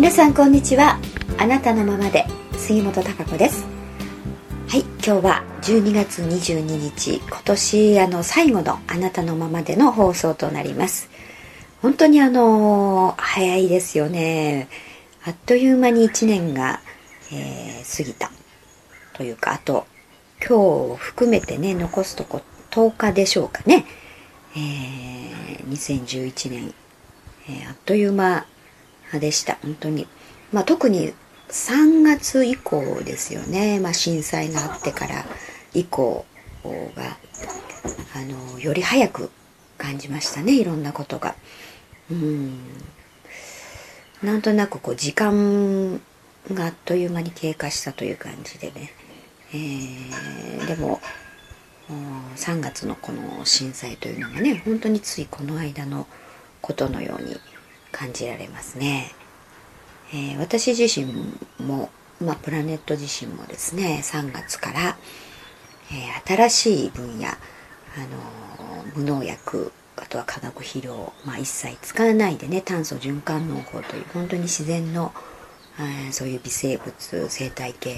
皆さんこんにちは。あなたのままで杉本孝子です。はい今日は12月22日今年あの最後のあなたのままでの放送となります。本当にあの早いですよね。あっという間に1年が、えー、過ぎた。というかあと今日を含めてね残すとこ10日でしょうかね、えー、2011年、えー、あっという間派でした本当に、まあ、特に3月以降ですよね、まあ、震災があってから以降があのより早く感じましたねいろんなことが。うん。なんとなくこう時間があっという間に経過したという感じでね、えー、でも3月のこの震災というのがね本当についこの間のことのように感じられますね。えー、私自身も、まあ、プラネット自身もですね3月から、えー、新しい分野、あのー、無農薬あとは化学肥料、まあ、一切使わないでね炭素循環農法という本当に自然の、えー、そういう微生物生態系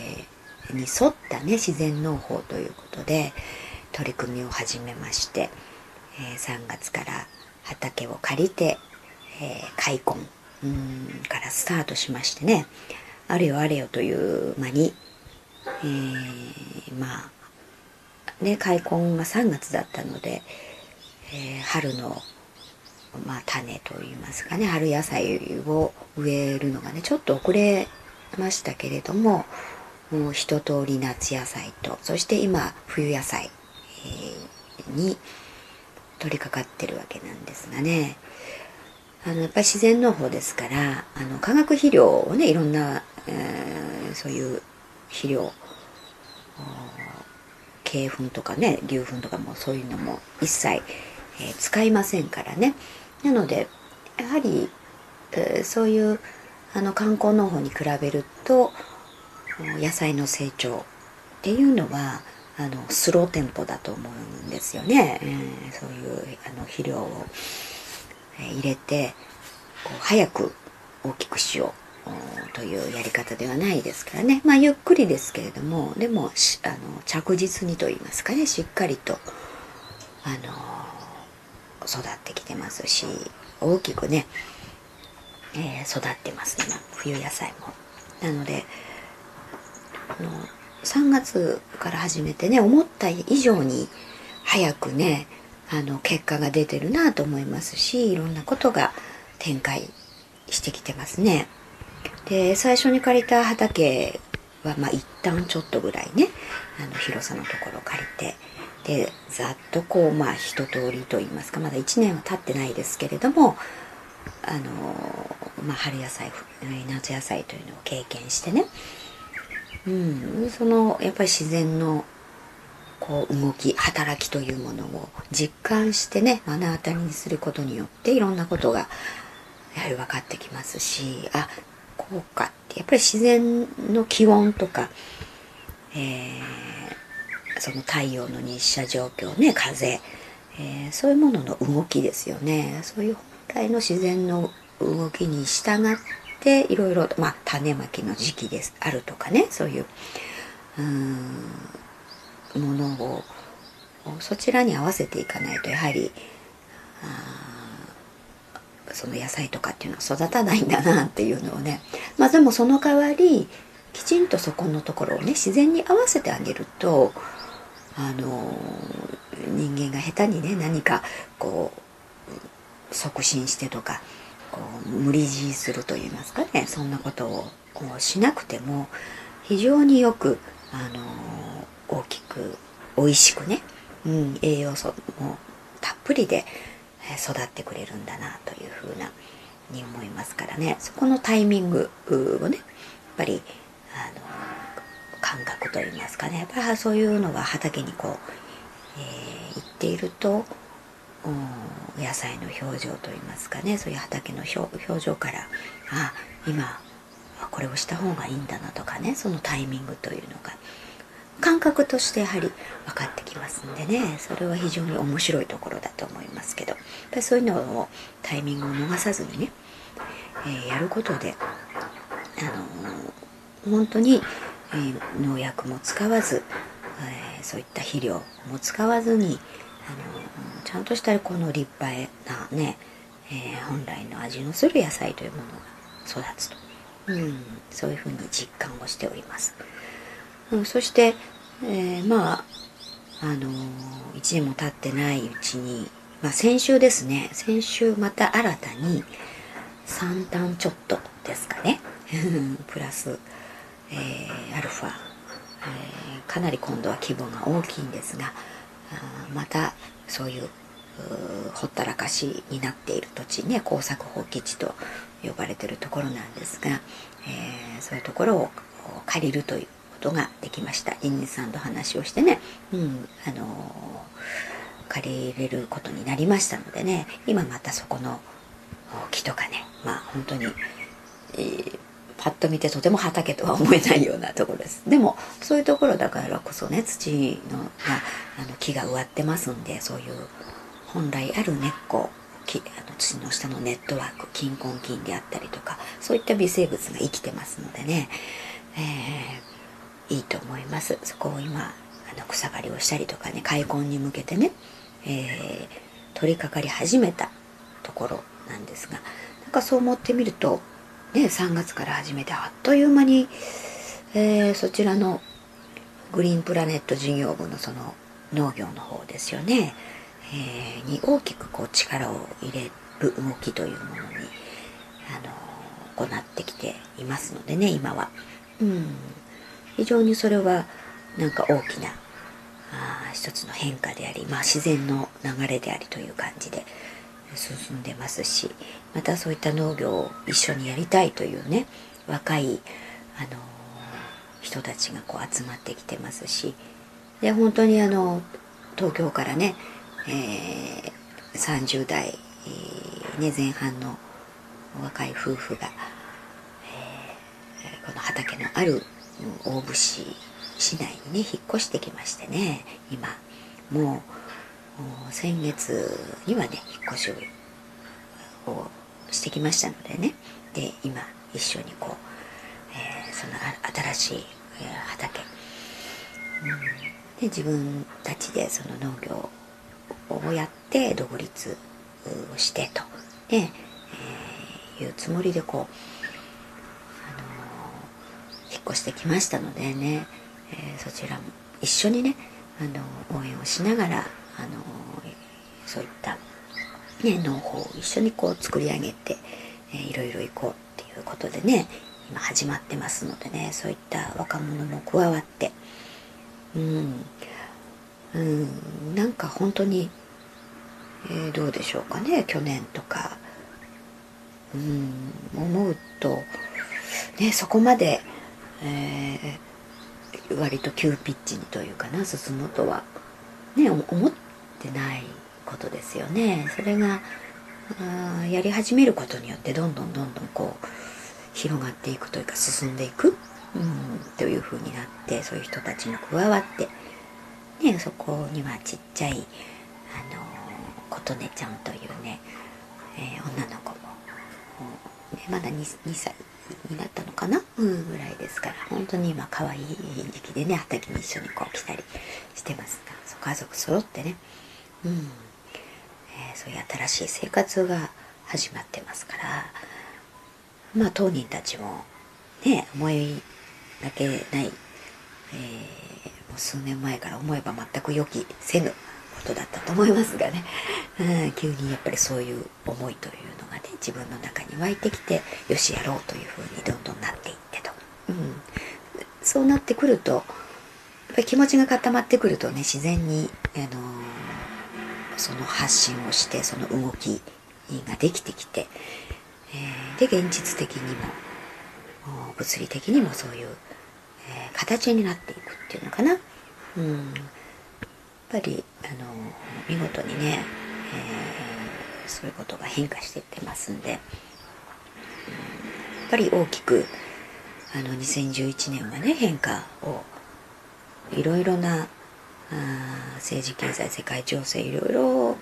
に沿ったね自然農法ということで取り組みを始めまして、えー、3月から畑を借りて、えー、開墾からスタートしましてねあれよあれよという間に、えー、まあね開墾が3月だったので、えー、春の、まあ、種といいますかね春野菜を植えるのがねちょっと遅れましたけれどももう一通り夏野菜とそして今冬野菜、えー、に取り掛かってるわけなんですがね。あのやっぱり自然農法ですからあの化学肥料をねいろんな、えー、そういう肥料鶏粉とかね牛粉とかもそういうのも一切、えー、使いませんからねなのでやはり、えー、そういうあの観光農法に比べると野菜の成長っていうのはあのスローテンポだと思うんですよね、えー、そういうあの肥料を。入れてこう早く大きくしようというやり方ではないですからねまあゆっくりですけれどもでもあの着実にと言いますかねしっかりとあの育ってきてますし大きくね、えー、育ってますね冬野菜も。なのであの3月から始めてね思った以上に早くねあの結果が出てるなと思いますしいろんなことが展開してきてますね。で最初に借りた畑はまあ一旦ちょっとぐらいねあの広さのところ借りてでざっとこうまあ一通りと言いますかまだ1年は経ってないですけれどもあの、まあ、春野菜夏野菜というのを経験してねうんそのやっぱり自然のこう動き働きというものを実感してね目の当たりにすることによっていろんなことがやはり分かってきますしあこうかってやっぱり自然の気温とか、えー、その太陽の日射状況ね風、えー、そういうものの動きですよね。そういう本来の自然の動きに従っていろいろまあ種まきの時期ですあるとかねそういううんものをそちらに合わせていかないとやはりその野菜とかっていうのは育たないんだなっていうのをね。まあでもその代わりきちんとそこのところをね自然に合わせてあげるとあの人間が下手にね何かこう促進してとかこう無理強いすると言いますかねそんなことをこうしなくても非常によくあの大きく美味しくね、うん、栄養素もたっぷりで育ってくれるんだなというふうなに思いますからね。そこのタイミングをねやっぱりあの感覚といいますかね。やっぱりそういうのが畑にこう、えー、行っていると野菜の表情といいますかね。そういう畑の表情からあ今これをした方がいいんだなとかね。そのタイミングというのが。感覚としてやはり分かってきますんでね。それは非常に面白いところだと思いますけど。やっぱりそういうのをタイミングを逃さずにね、えー、やることであの本当に、えー、農薬も使わず、えー、そういった肥料も使わずにあのちゃんとしたこの立派なね、え、本来の味のする野菜というものが育つと、うん、そういうふうに実感をしております。うん、そして、えー、まああの1年も経ってないうちに、まあ、先週ですね。先週また新たに3段ちょっとですかね。プラス、えー、アルファ、えー、かなり今度は規模が大きいんですがまたそういうほったらかしになっている土地ね耕作放棄地と呼ばれてるところなんですが、えー、そういうところを借りるということができました。インさんと話をしてね、うんあの、借りれることになりましたのでね。今またそこの木とかね。まあ本当に、えー、パッと見てとても畑とは思えないようなところです。でもそういうところだからこそね土のがあの木が植わってますんでそういう本来ある根っこあの土の下のネットワーク菌根菌であったりとかそういった微生物が生きてますのでね、えー、いいと思います。そこを今あの草刈りをしたりとかね開墾に向けてね、えー、取り掛かり始めたところなんですがなんかそう思ってみるとね3月から始めてあっという間に、えー、そちらのグリーンプラネット事業部のその農業の方ですよねえー、に大きくこう力を入れる動きというものに、あの行ってきていますのでね今は、うん、非常にそれはなんか大きなあ一つの変化であり、まあ、自然の流れでありという感じで進んでますしまたそういった農業を一緒にやりたいというね若い、あの人たちがこう集まってきてますしで本当にあの東京からねえー、30代、えー、ね、前半の若い夫婦が、えー、この畑のある大府市市内にね引っ越してきましてね今。もう先月にはね引っ越しをしてきましたのでね。で今一緒にこう、えー、その新しい畑、うん、で自分たちでその農業をやって独立をしてと、ねえー、いうつもりでこう、越してきましたのでね、えー、そちらも一緒にね、あの応援をしながら、あのそういった、ね、農法を一緒にこう作り上げて、えー、いろいろ行こうっていうことでね今始まってますのでねそういった若者も加わってうんうんなんか本当にえー、どうでしょうかね去年とか。うん思うとねそこまで、えー、割と急ピッチにというかな進むとはね思ってないことですよね。それがあやり始めることによってどんどんどんどんこう広がっていくというか進んでいく、うん、というふうになってそういう人たちも加わって、ね、そこにはちっちゃいあの琴音ちゃんというね、えー、女の子も、ね、まだ 2, 2歳。になったのかな、うん、ぐらいですから。本当に今可愛い時期でね畑に一緒にこう来たりしてますが。そう家族揃ってね、うん。えー、そういう新しい生活が始まってますから。まあ当人たちもね思いがけない、えー、もう数年前から思えば全く予期せぬことだったと思いますがね、うん、急にやっぱりそういう思いという自分の中に湧いてきてよしやろうというふうにどんどんなっていってと、うん、そうなってくるとやっぱり気持ちが固まってくるとね自然に、あのー、その発信をしてその動きができてきて、えー、で現実的にも物理的にもそういう、えー、形になっていくっていうのかな。うん。やっぱりあの見事にね、えー、そういうことが変化していってますんで、やっぱり大きくあの2011年はね変化をいろいろなあ政治経済世界情勢いろいろ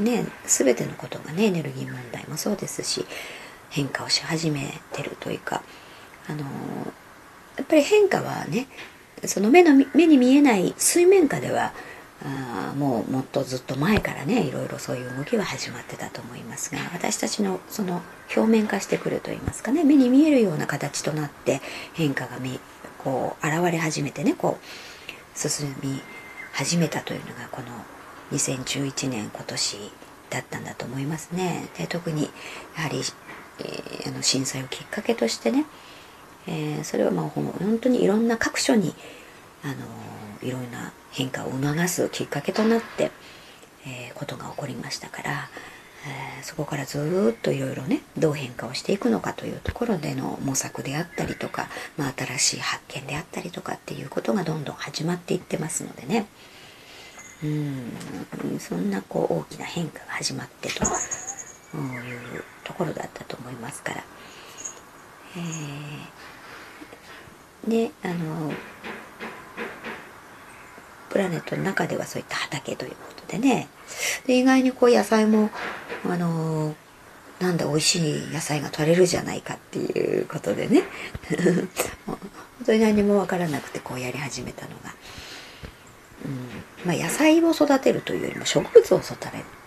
ね全てのことがねエネルギー問題もそうですし変化をし始めてるというか、あのやっぱり変化はねその目の目に見えない水面下ではあもうもっとずっと前からねいろいろそういう動きは始まってたと思いますが私たちのその表面化してくるといいますかね目に見えるような形となって変化がこう現れ始めてねこう進み始めたというのがこの2011年今年だったんだと思いますね。で特にやはり、えー、あの震災をきっかけとしてね、えー、それはまあ本当にいろんな各所にあのいろんな変化を促すきっかけとなって、えー、ことが起こりましたから、えー、そこからずっといろいろねどう変化をしていくのかというところでの模索であったりとか、まあ、新しい発見であったりとかっていうことがどんどん始まっていってますのでねうんそんなこう大きな変化が始まってというところだったと思いますから。えー、であのプラネットの中ではそういった畑ということでね。で意外にこう野菜もあのなんだ美味しい野菜が取れるじゃないかっていうことでね。本当に何も分からなくてこうやり始めたのが、うん。まあ、野菜を育てるというよりも植物を育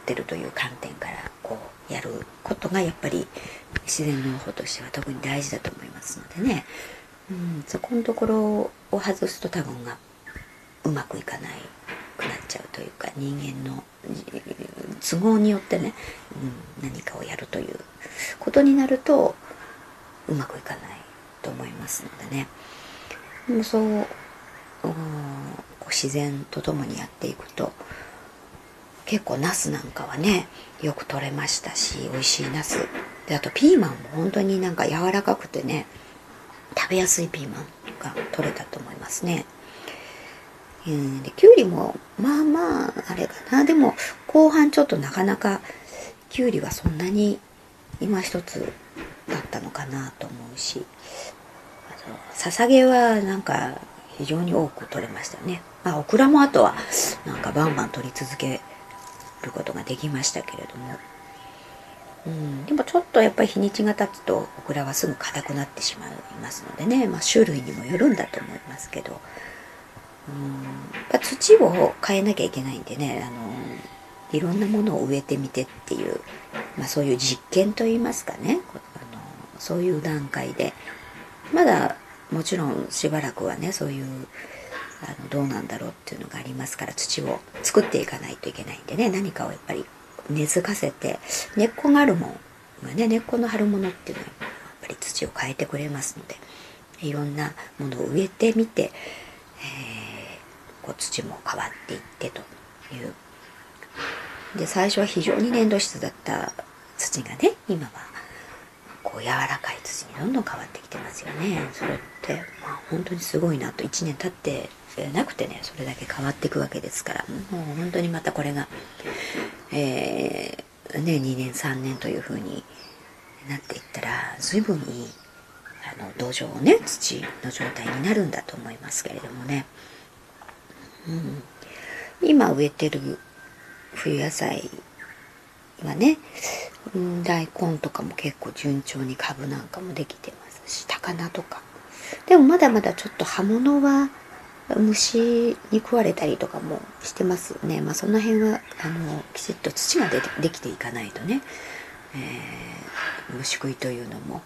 てるという観点からこうやることがやっぱり自然農法としては特に大事だと思いますのでね、うん、そこのところを外すと多分がうまくいかないくなっちゃうというか人間の都合によってね、うん、何かをやるということになるとうまくいかないと思いますのでね。でもそう自然とともにやっていくと結構ナスなんかはねよく取れましたし美味しいナス。であとピーマンも本当になんか柔らかくてね食べやすいピーマンが取れたと思いますね。うん、できゅうりもまあまああれかな。でも後半ちょっとなかなかきゅうりはそんなに今一つだったのかなと思うし。あとささげはなんか非常に多く取れましたね。まあオクラもあとはなんかバンバン取り続けることができましたけれども。うん、でもちょっとやっぱり日にちが経つとオクラはすぐ硬くなってしまいますのでね、まあ、種類にもよるんだと思いますけど。うん。土を変えなきゃいけないんでねあのいろんなものを植えてみてっていう、まあ、そういう実験といいますかねあのそういう段階で。まだもちろんしばらくはねそういうあのどうなんだろうっていうのがありますから土を作っていかないといけないんでね何かをやっぱり根付かせて根っこがあるもんがね根っこの張るものっていうのはやっぱり土を変えてくれますのでいろんなものを植えてみて、えーこう土も変わっていってという。で最初は非常に粘土質だった土がね今はこう柔らかい土にどんどん変わってきてますよね。それって、まあ、本当にすごいなと。1年経ってなくてねそれだけ変わっていくわけですから。もう本当にまたこれが、えー、ね、2年3年というふうになっていったら随分いいあの土壌をね土の状態になるんだと思いますけれどもね。うん、今植えてる冬野菜はね、うん、大根とかも結構順調に株なんかもできてますし高菜とか。でもまだまだちょっと葉物は虫に食われたりとかもしてますよね。まあその辺はあのきちっと土がでできていかないとね、えー、虫食いというのも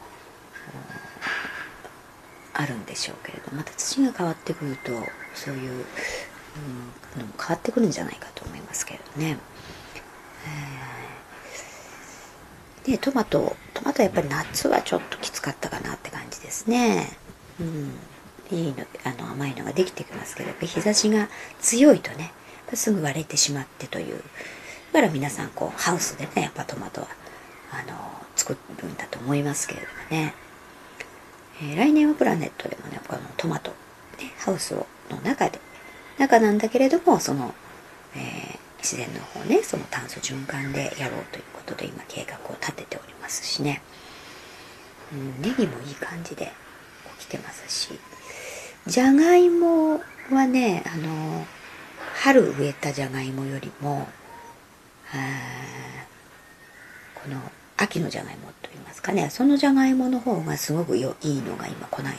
あるんでしょうけれどまた土が変わってくるとそういううん、変わってくるんじゃないかと思いますけどね。でトマトトマトはやっぱり夏はちょっときつかったかなって感じですね。うん、いいのあの甘いのができてきますけどやっぱ日差しが強いとねすぐ割れてしまってというだから皆さんこうハウスでねやっぱトマトはあの作るんだと思いますけれどもね、え、来年はプラネットでもねこのトマト、ね、ハウスをの中で中なんだけれどもその、えー、自然の方ねその炭素循環でやろうということで今計画を立てておりますしね、うん、ネギもいい感じで起きてますし。じゃがいもはねあの春植えたじゃがいもよりもこの秋のじゃがいもといいますかね。そのじゃがいもの方がすごくよいいのが今この間。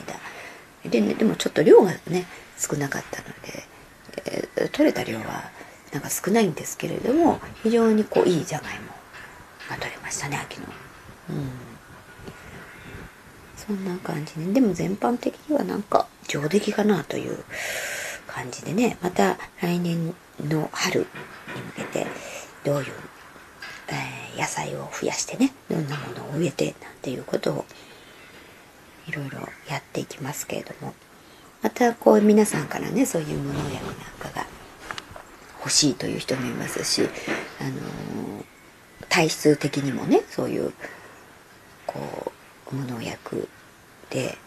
で,、ね、でもちょっと量がね少なかったので、取れた量はなんか少ないんですけれども非常にこういいじゃがいもが取れましたね秋の。うん。そんな感じで。でも全般的にはなんか上出来かなという感じでね。また来年の春に向けてどういう、えー、野菜を増やしてねどんなものを植えてなんていうことをいろいろやっていきますけれども。またこう皆さんからねそういう無農薬なんかが欲しいという人もいますし、あの、体質的にもねそういうこう無農薬で、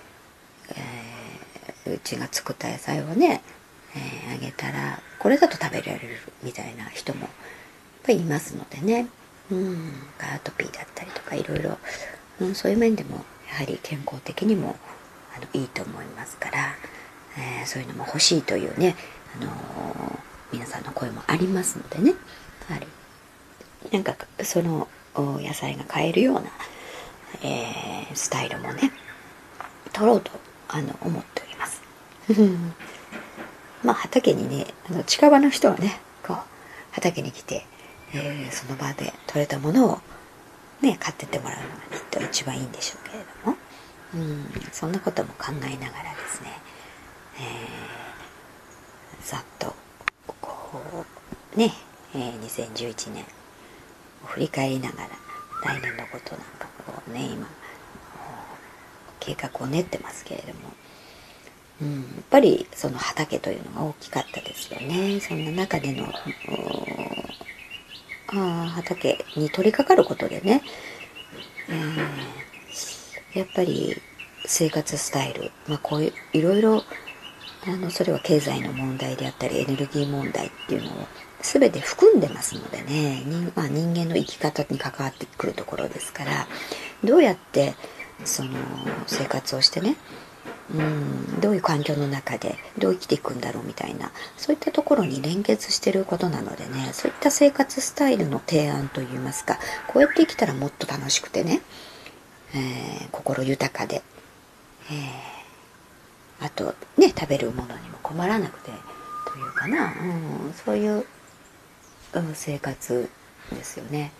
えー、うちが作った野菜をね、えー、あげたらこれだと食べられるみたいな人もやっぱりいますのでね、うん、アトピーだったりとかいろいろ、うん、そういう面でもやはり健康的にもあのいいと思いますから、えー、そういうのも欲しいというね、あのー、皆さんの声もありますのでね。やはりなんかその野菜が買えるような、えー、スタイルもね取ろうとあの思っております。まあ畑にねあの近場の人はねこう畑に来て、えー、その場で取れたものをね買ってってもらうのがきっと一番いいんでしょうけれども、うん、そんなことも考えながらですね、えー、ざっとこうね、えー、2011年を振り返りながら来年のことなんかこうね今計画を練ってますけれども、うん、やっぱりその畑というのが大きかったですよね。そんな中でのあ畑に取り掛かることでね、えー、やっぱり生活スタイル、まあ、こういういろいろあのそれは経済の問題であったりエネルギー問題っていうのを全て含んでますのでね。人,、まあ、人間の生き方に関わってくるところですからどうやってその生活をしてねうんどういう環境の中でどう生きていくんだろうみたいなそういったところに連結してることなのでねそういった生活スタイルの提案といいますかこうやって生きたらもっと楽しくてね、えー、心豊かで、えー、あとね食べるものにも困らなくてというかな、うん、そういう、うん、生活ですよね。やっ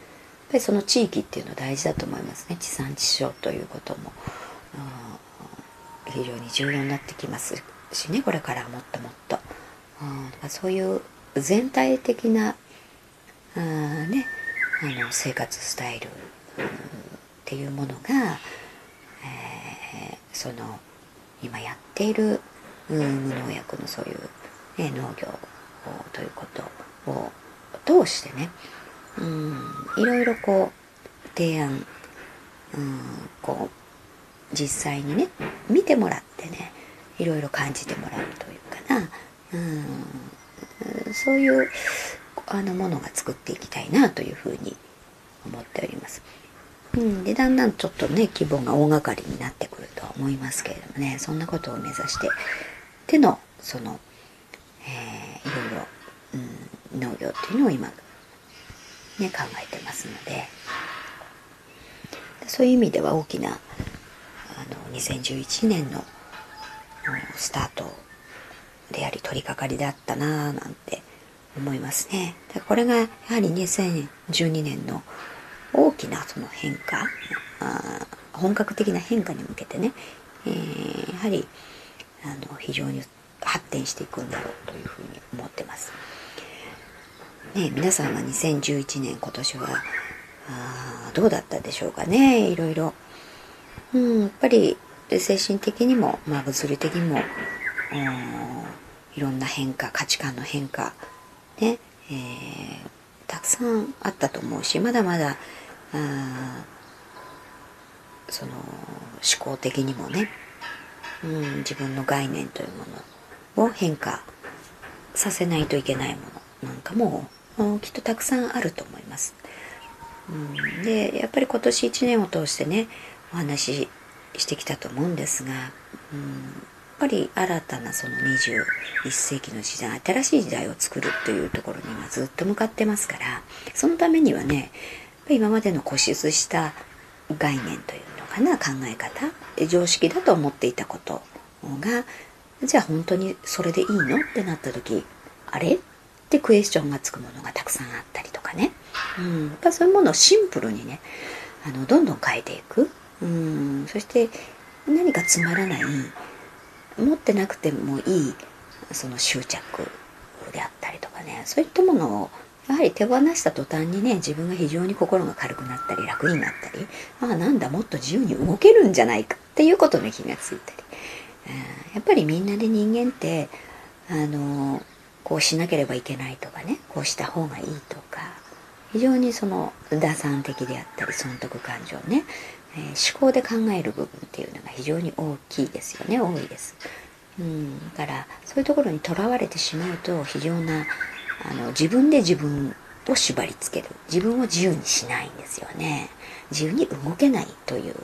ぱりその地域っていうの大事だと思いますね地産地消ということも。うん非常に重要になってきますしねこれからもっともっと、うん、そういう全体的なあ、ね、あの生活スタイル、うん、っていうものが、えー、その今やっている、無農薬のそういう、ね、農業ということを通してね、うん、いろいろこう提案、うん、こう実際にね見てもらってねいろいろ感じてもらうというかなうんそういうあのものが作っていきたいなというふうに思っております。うん、でだんだんちょっとね規模が大掛かりになってくるとは思いますけれどもね。そんなことを目指してでのその、えー、いろいろ、うん、農業っていうのを今ね考えてますので。そういう意味では大きなあの2011年のスタートであり取り掛かりだったなぁなんて思いますね。これがやはり2012年の大きなその変化あ本格的な変化に向けてね、えー、やはりあの非常に発展していくんだろうというふうに思ってます。ね、皆さんは2011年今年はあどうだったでしょうかね？いろいろうん、やっぱり精神的にも、まあ、物理的にも、いろんな変化価値観の変化ね、えー、たくさんあったと思うしまだまだその思考的にもね、うん、自分の概念というものを変化させないといけないものなんかもきっとたくさんあると思います。うん、でやっぱり今年1年を通してねお話ししてきたと思うんですが、うん、やっぱり新たなその21世紀の時代新しい時代を作るというところに今ずっと向かってますからそのためにはね今までの固執した概念というのかな考え方。常識だと思っていたことがじゃあ本当にそれでいいのってなった時あれってクエスチョンがつくものがたくさんあったりとかね、うん、やっぱそういうものをシンプルにねあのどんどん変えていく、うん、そして何かつまらない持ってなくてもいいその執着であったりとかね。そういったものをやはり手放した途端にね自分が非常に心が軽くなったり楽になったりああなんだもっと自由に動けるんじゃないかっていうことに気がついたり、えー、やっぱりみんなで人間ってあのこうしなければいけないとかねこうした方がいいとか非常にその打算的であったり損得感情ね、えー、思考で考える部分っていうのが非常に大きいですよね多いです。うん、だからそういうところにとらわれてしまうと非常なあの自分で自分を縛りつける。自分を自由にしないんですよね。自由に動けないという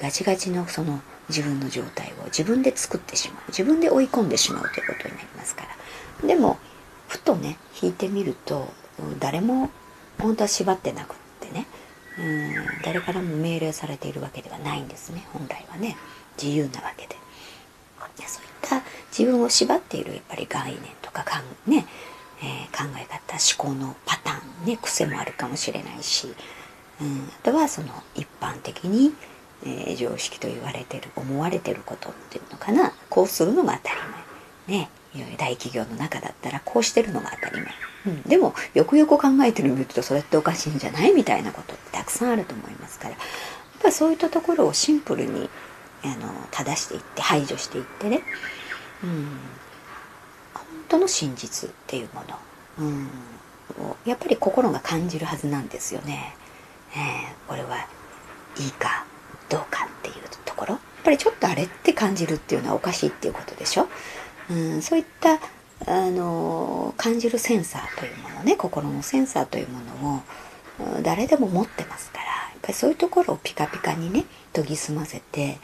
ガチガチのその自分の状態を自分で作ってしまう。自分で追い込んでしまうということになりますから。でもふとね引いてみると誰も本当は縛ってなくってねうん誰からも命令されているわけではないんですね。本来はね。自由なわけで。そういった自分を縛っているやっぱり概念とかかんねえー、考え方思考のパターンね癖もあるかもしれないし、うん、あとはその一般的に、えー、常識と言われてる思われてることっていうのかな。こうするのが当たり前ね。大企業の中だったらこうしてるのが当たり前、うん、でもよくよく考えてみるとそれっておかしいんじゃないみたいなことってたくさんあると思いますから。やっぱそういったところをシンプルにあの正していって排除していってね、うん、当の真実っていうもの、うん、やっぱり心が感じるはずなんですよね。えー、これはいいかどうかっていうところやっぱりちょっとあれって感じるっていうのはおかしいっていうことでしょ。うん、そういったあの感じるセンサーというものね心のセンサーというものを誰でも持ってますからやっぱりそういうところをピカピカにね研ぎ澄ませて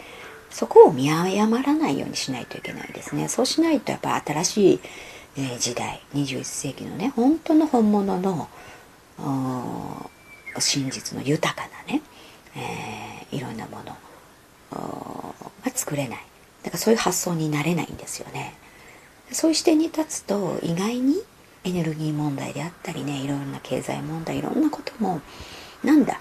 そこを見誤らないようにしないといけないですねそうしないとやっぱ新しいえ時代21世紀のね本当の本物の真実の豊かなね、えー、いろんなものが作れない。だからそういう発想になれないんですよね。そういう視点に立つと意外にエネルギー問題であったりねいろんな経済問題いろんなこともなんだ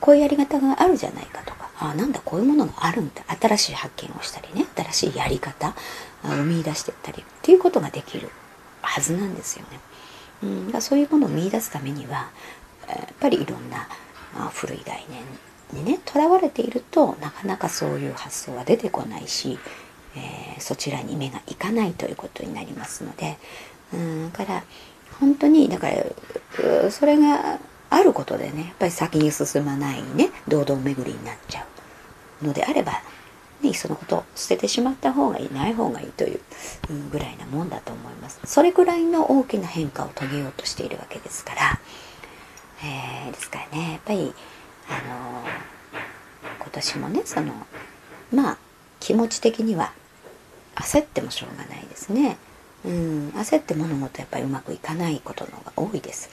こういうやり方があるじゃないかとか。あなんだこういうものがあるんだ。新しい発見をしたりね。新しいやり方。生み出していったりっていうことができるはずなんですよね。うん、そういうものを見出すためにはやっぱりいろんな、まあ、古い概念にねとらわれているとなかなかそういう発想は出てこないし、えー、そちらに目がいかないということになりますので。うん。から本当にだからそれがあることでねやっぱり先に進まないね堂々巡りになっちゃうのであればね、いっそのこと捨ててしまった方がいいない方がいいというぐらいなもんだと思います。それぐらいの大きな変化を遂げようとしているわけですから、えー、ですからねやっぱりあの、今年もねそのまあ気持ち的には焦ってもしょうがないですね。うん焦って物事やっぱりうまくいかないことの方が多いです。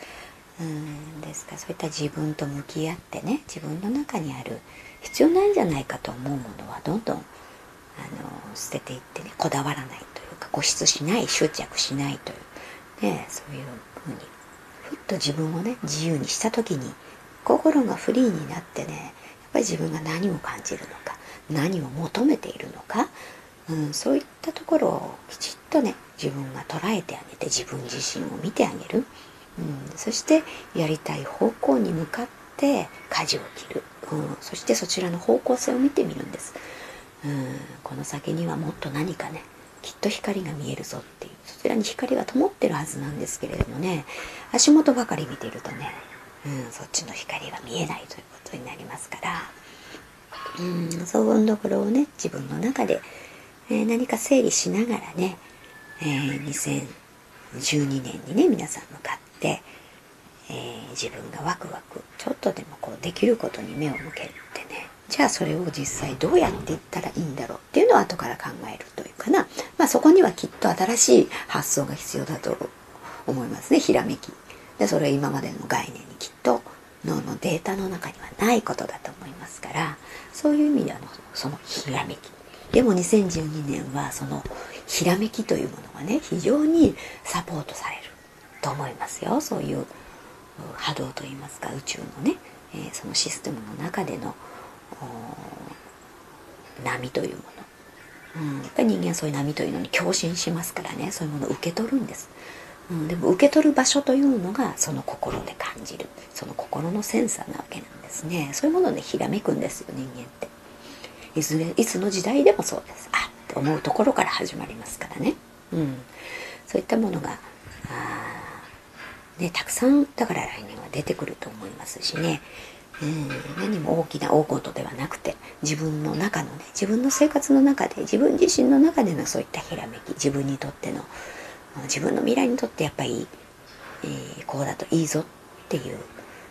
うんですか。らそういった自分と向き合ってね自分の中にある必要ないんじゃないかと思うものはどんどんあの捨てていってねこだわらないというか固執しない執着しないというねそういうふうにふっと自分をね自由にした時に心がフリーになってねやっぱり自分が何を感じるのか何を求めているのか、うん、そういったところをきちっとね自分が捉えてあげて自分自身を見てあげる、うん、そしてやりたい方向に向かって舵を切る、うん、そしてそちらの方向性を見てみるんです、うん、この先にはもっと何かねきっと光が見えるぞっていう。そちらに光は灯ってるはずなんですけれどもね足元ばかり見ているとね、うん、そっちの光は見えないということになりますから、うん、そういうところをね自分の中で、えー、何か整理しながらね、えー、2012年にね皆さん向かって、えー、自分がワクワクちょっとでもこうできることに目を向けるってね。じゃあそれを実際どうやっていったらいいんだろうっていうのを後から考えるというかな、まあ、そこにはきっと新しい発想が必要だと思いますね。ひらめき。でそれは今までの概念にきっと脳のデータの中にはないことだと思いますから。そういう意味ではそのひらめき。でも2012年はそのひらめきというものがね非常にサポートされる。と思いますよ。そういう波動といいますか宇宙のね、えー、そのシステムの中での波というもの、うん、やっぱり人間はそういう波というのに共振しますからね。そういうものを受け取るんです、うん、でも受け取る場所というのがその心で感じる。その心のセンサーなわけなんですね。そういうものでひらめくんですよ人間って。いずれいつの時代でもそうです。あって思うところから始まりますからね、うん、そういったものがあ、ね、たくさんだから来年は出てくると思いますしね。うん、何も大きな大事ではなくて自分の中のね自分の生活の中で自分自身の中でのそういったひらめき自分にとっての自分の未来にとってやっぱり、えー、こうだといいぞっていう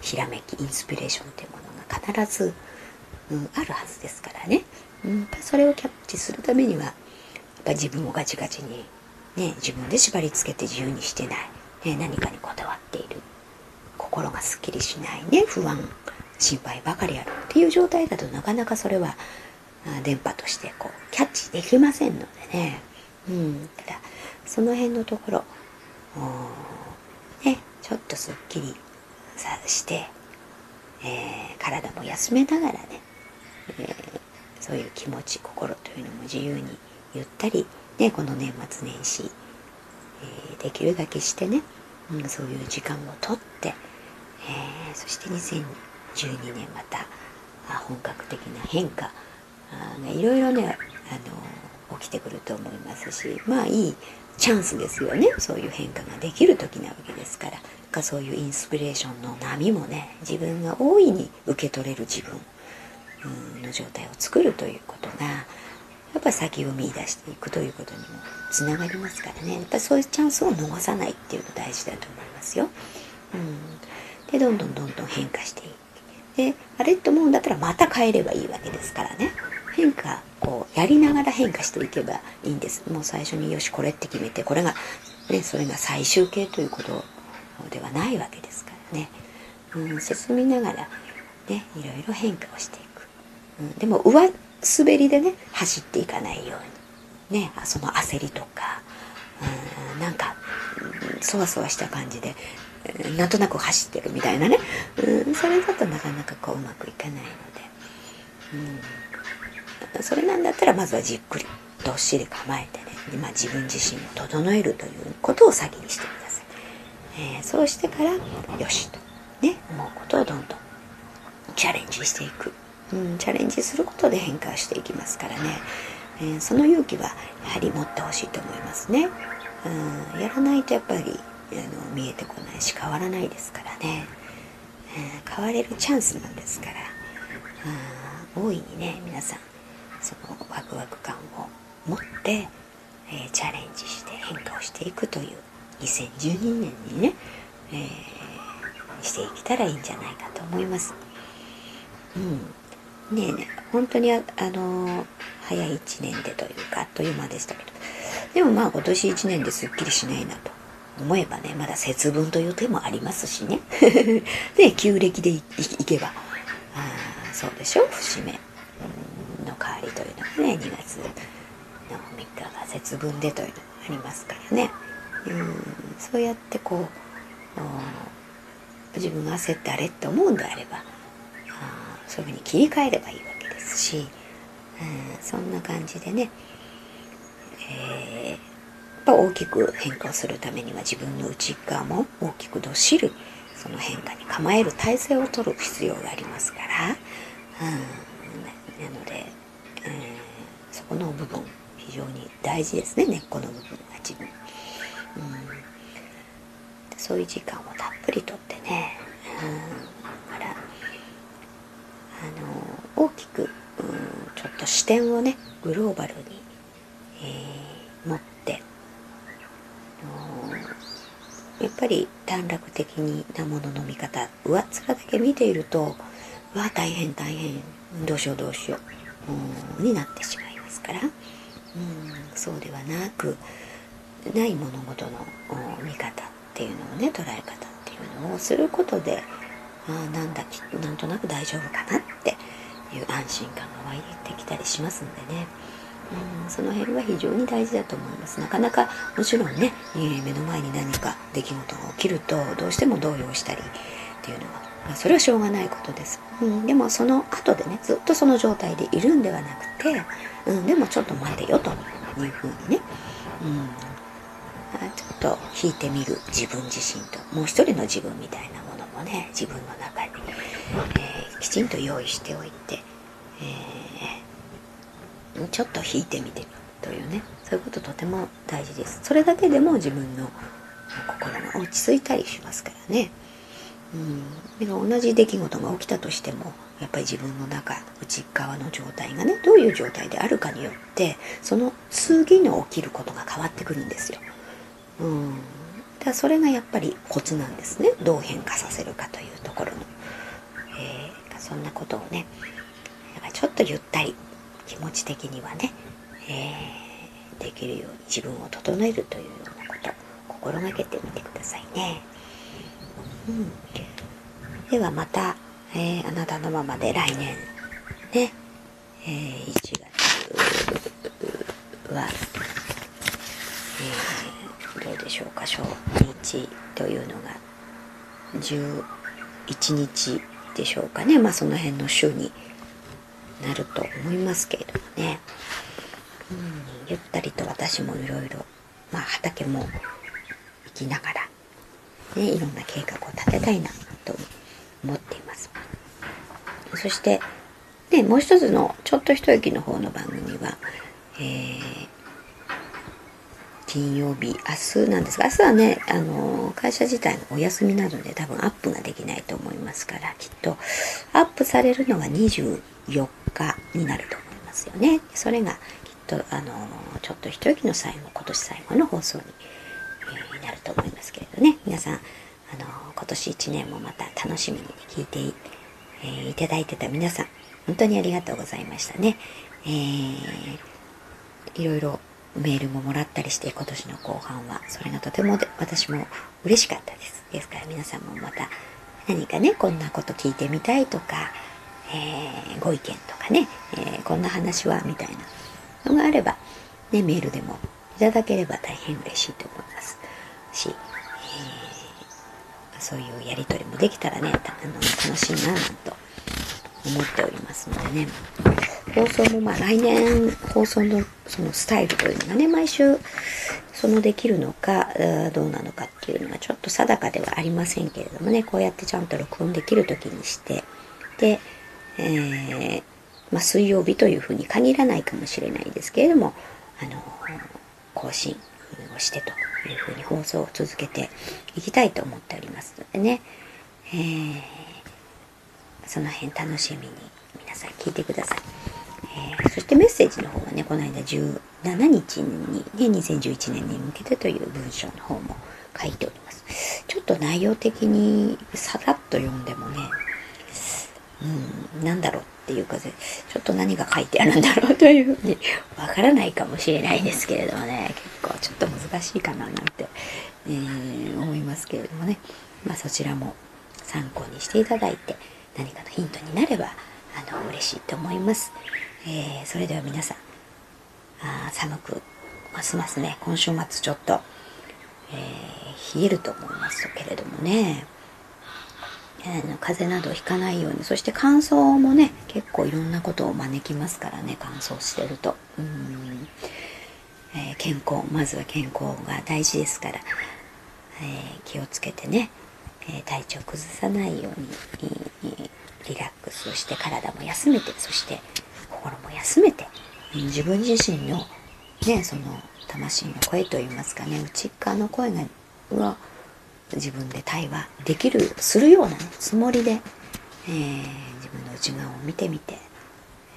ひらめきインスピレーションっていうものが必ず、うん、あるはずですからね、うん、それをキャッチするためにはやっぱ自分をガチガチに、ね、自分で縛りつけて自由にしてない、ね、何かにこだわっている。心がすっきりしないね。不安。心配ばかりあるっていう状態だとなかなかそれは電波としてこうキャッチできませんのでね、うん、ただその辺のところねちょっとすっきりさして、えー、体も休めながらね、えー、そういう気持ち心というのも自由にゆったり、ね、この年末年始、えー、できるだけしてね、うん、そういう時間をとって、えそして2012年また本格的な変化がいろいろねあの起きてくると思いますしまあいいチャンスですよね。そういう変化ができる時なわけですから。かそういうインスピレーションの波もね自分が大いに受け取れる自分の状態を作るということがやっぱり先を見出していくということにもつながりますからね。やっぱそういうチャンスを逃さないっていうの大事だと思いますよ。うん、でどんどんどんどん変化していくであれって思うんだったらまた変えればいいわけですからね。変化こうやりながら変化していけばいいんです。もう最初によしこれって決めてこれが、ね、それが最終形ということではないわけですからね、うん、進みながらねいろいろ変化をしていく、うん、でも上滑りでね走っていかないように。ねその焦りとか、うん、なんかそわそわした感じでなんとなく走ってるみたいなね、うん、それだとなかなかこううまくいかないので、うん、それなんだったらまずはじっくりどっしり構えてね。今自分自身を整えるということを先にしてください、えー、そうしてからよしと。ね思うことをどんどんチャレンジしていく、うん、チャレンジすることで変化していきますからね、えー、その勇気はやはり持ってほしいと思いますね、うん、やらないとやっぱりあの見えてこないし変わらないですからね、えー、変われるチャンスなんですから。大いにね皆さんそのワクワク感を持って、えー、チャレンジして変化をしていくという2012年にね、えー、していけたらいいんじゃないかと思います。うん、ねえねえ本当にあ、あの、早い1年でというかあっという間でしたけど。でもまあ今年1年ですっきりしないなと。思えばねまだ節分という手もありますしね。で旧暦でいけば。あそうでしょ？節目の代わりというのがね2月の3日が節分でというのがありますからね。うんそうやってこう自分が焦ってあれって思うんであればそういうふうに切り替えればいいわけですし、うん、そんな感じでね、えーぱ大きく変化をするためには自分の内側も大きくどっしりその変化に構える体勢を取る必要がありますから、うん、なので、えー、そこの部分非常に大事ですね根っこの部分が自分、うん、そういう時間をたっぷりとってね、うん、からあの大きく、うん、ちょっと視点をねグローバルに、えー、持って。やっぱり短絡的なものの見方上っ面だけ見ているとうわ大変大変どうしようどうしようになってしまいますから。うんそうではなくない物事の見方っていうのをね捉え方っていうのをすることであなんだなんとなく大丈夫かなっていう安心感が湧いてきたりしますんでね、うん、その辺は非常に大事だと思います。なかなかもちろんね、えー、目の前に何か出来事が起きるとどうしても動揺したりっていうのは、まあ、それはしょうがないことです、うん、でもその後でねずっとその状態でいるんではなくて、うん、でもちょっと待てよというふうにね、うん、ちょっと引いてみる自分自身ともう一人の自分みたいなものもね自分の中に、え、きちんと用意しておいて、えー、ちょっと引いてみてというねそういうこととても大事です。それだけでも自分の心が落ち着いたりしますからね。うん、同じ出来事が起きたとしてもやっぱり自分の中内側の状態がねどういう状態であるかによってその次の起きることが変わってくるんですよ。うん、だそれがやっぱりコツなんですね。どう変化させるかというところの、そんなことをねちょっとゆったり気持ち的にはね、えー、できるように自分を整えるというようなこと心がけてみてくださいね。うん、ではまた、えー、あなたのままで来年ね、えー、1月は、えー、どうでしょうか初日というのが11日でしょうかねまあその辺の週になると思いますけれどもね、うん、ゆったりと私もいろいろまあ畑も行きながらね、いろんな計画を立てたいなと思っています。そして、ね、もう一つのちょっと一息の方の番組は、えー、金曜日、明日なんですが、明日はね、あの、会社自体がお休みなので多分アップができないと思いますから、きっとアップされるのが24日になると思いますよね。それがきっと、あの、ちょっと一息の最後、今年最後の放送になると思いますけれどね皆さんあの今年1年もまた楽しみに聞いてい,、えー、いただいてた皆さん本当にありがとうございましたね、えー、いろいろメールももらったりして今年の後半はそれがとても私も嬉しかったです。ですから皆さんもまた何かねこんなこと聞いてみたいとか、えー、ご意見とかね、えー、こんな話はみたいなのがあれば、ね、メールでもいただければ大変嬉しいと思いますし、えー、そういうやり取りもできたらねあの楽しいななんと思っておりますのでね。放送もまあ来年放送のそのスタイルというのがね毎週そのできるのかどうなのかっていうのがちょっと定かではありませんけれどもねこうやってちゃんと録音できる時にしてで、えー、まあ、水曜日というふうに限らないかもしれないですけれどもあの更新をしてというふうに放送を続けていきたいと思っておりますのでね、えー、その辺楽しみに皆さん聞いてください。えー、そしてメッセージの方はね、この間17日に、ね、2011年に向けてという文章の方も書いております。ちょっと内容的にさらっと読んでもね、うん、なんだろうっていうか、ちょっと何が書いてあるんだろうというふうにわからないかもしれないですけれどもね、結構ちょっと難しいかななんて、えー、思いますけれどもね、まあそちらも参考にしていただいて、何かのヒントになれば、あの、嬉しいと思います。えー、それでは皆さん、あ寒く、ますますね、今週末ちょっと、えー、冷えると思いますけれどもね、えー、風邪などひかないようにそして乾燥もね結構いろんなことを招きますからね乾燥してると。うん、えー、健康まずは健康が大事ですから、え、気をつけてね、え体調崩さないようにリラックスして体も休めてそして心も休めて自分自身のねその魂の声といいますかね内側の声が自分で対話できるするような、ね、つもりで、えー、自分の内側を見てみて、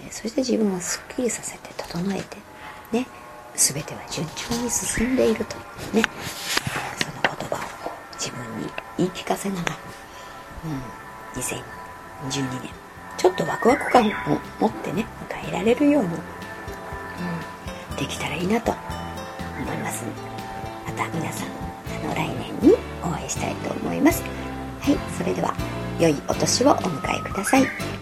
え、そして自分をすっきりさせて整えてね全ては順調に進んでいるというね、その言葉を自分に言い聞かせながら、うん、2012年ちょっとワクワク感を持ってね迎えられるように、うん、できたらいいなと思いますまた皆さんあの来年にお会いしたいと思います。はいそれでは良いお年をお迎えください。